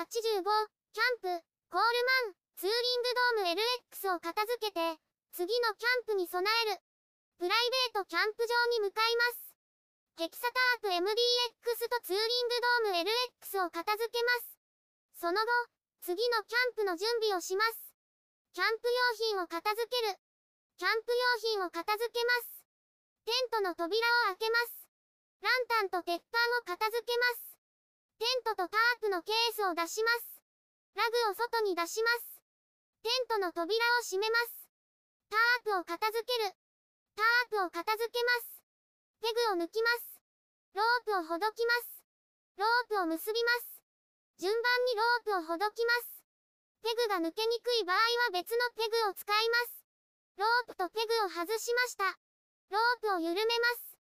85、キャンプ、コールマン、ツーリングドーム LX を片付けて、次のキャンプに備える。プライベートキャンプ場に向かいます。ヘキサタープ MDX とツーリングドーム LX を片付けます。その後、次のキャンプの準備をします。キャンプ用品を片付ける。キャンプ用品を片付けます。テントの扉を開けます。ランタンと鉄板を片付けます。テントとタープのケースを出します。ラグを外に出します。テントの扉を閉めます。タープを片付ける。タープを片付けます。ペグを抜きます。ロープをほどきます。ロープを結びます。順番にロープをほどきます。ペグが抜けにくい場合は別のペグを使います。ロープとペグを外しました。ロープを緩めます。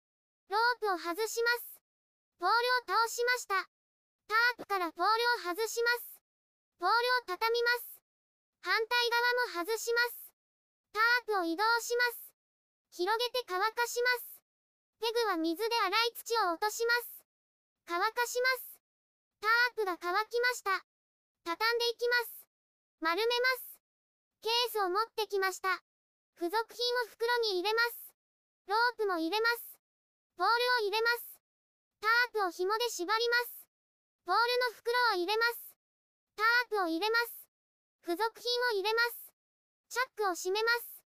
ロープを外します。ポールを倒しました。タープからポールを外します。ポールを畳みます。反対側も外します。タープを移動します。広げて乾かします。ペグは水で洗い土を落とします。乾かします。タープが乾きました。畳んでいきます。丸めます。ケースを持ってきました。付属品を袋に入れます。ロープも入れます。ポールを入れます。タープを紐で縛ります。ポールの袋を入れます。タープを入れます。付属品を入れます。チャックを閉めます。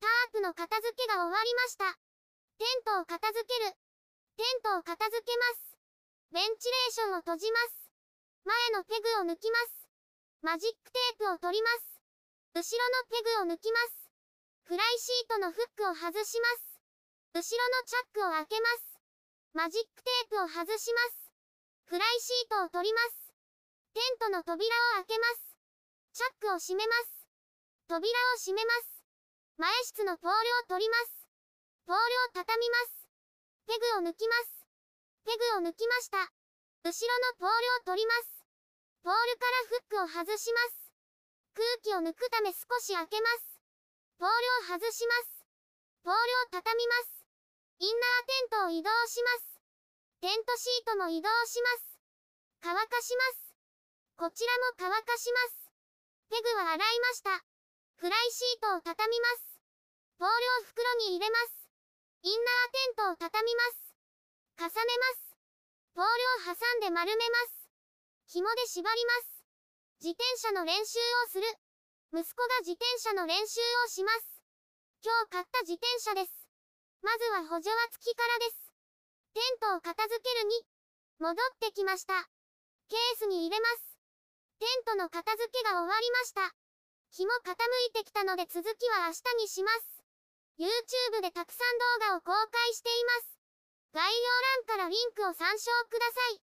タープの片付けが終わりました。テントを片付ける。テントを片付けます。ベンチレーションを閉じます。前のペグを抜きます。マジックテープを取ります。後ろのペグを抜きます。フライシートのフックを外します。後ろのチャックを開けます。マジックテープを外します。フライシートを取ります。テントの扉を開けます。チャックを閉めます。扉を閉めます。前室のポールを取ります。ポールを畳みます。ペグを抜きます。ペグを抜きました。後ろのポールを取ります。ポールからフックを外します。空気を抜くため少し開けます。ポールを外します。ポールを畳みます。インナーテントを移動します。テントシートも移動します。乾かします。こちらも乾かします。ペグは洗いました。フライシートを畳みます。ポールを袋に入れます。インナーテントを畳みます。重ねます。ポールを挟んで丸めます。紐で縛ります。自転車の練習をする。息子が自転車の練習をします。今日買った自転車です。まずは補助輪付きからです。テントを片付けるに、戻ってきました。ケースに入れます。テントの片付けが終わりました。日も傾いてきたので続きは明日にします。YouTube でたくさん動画を公開しています。概要欄からリンクを参照ください。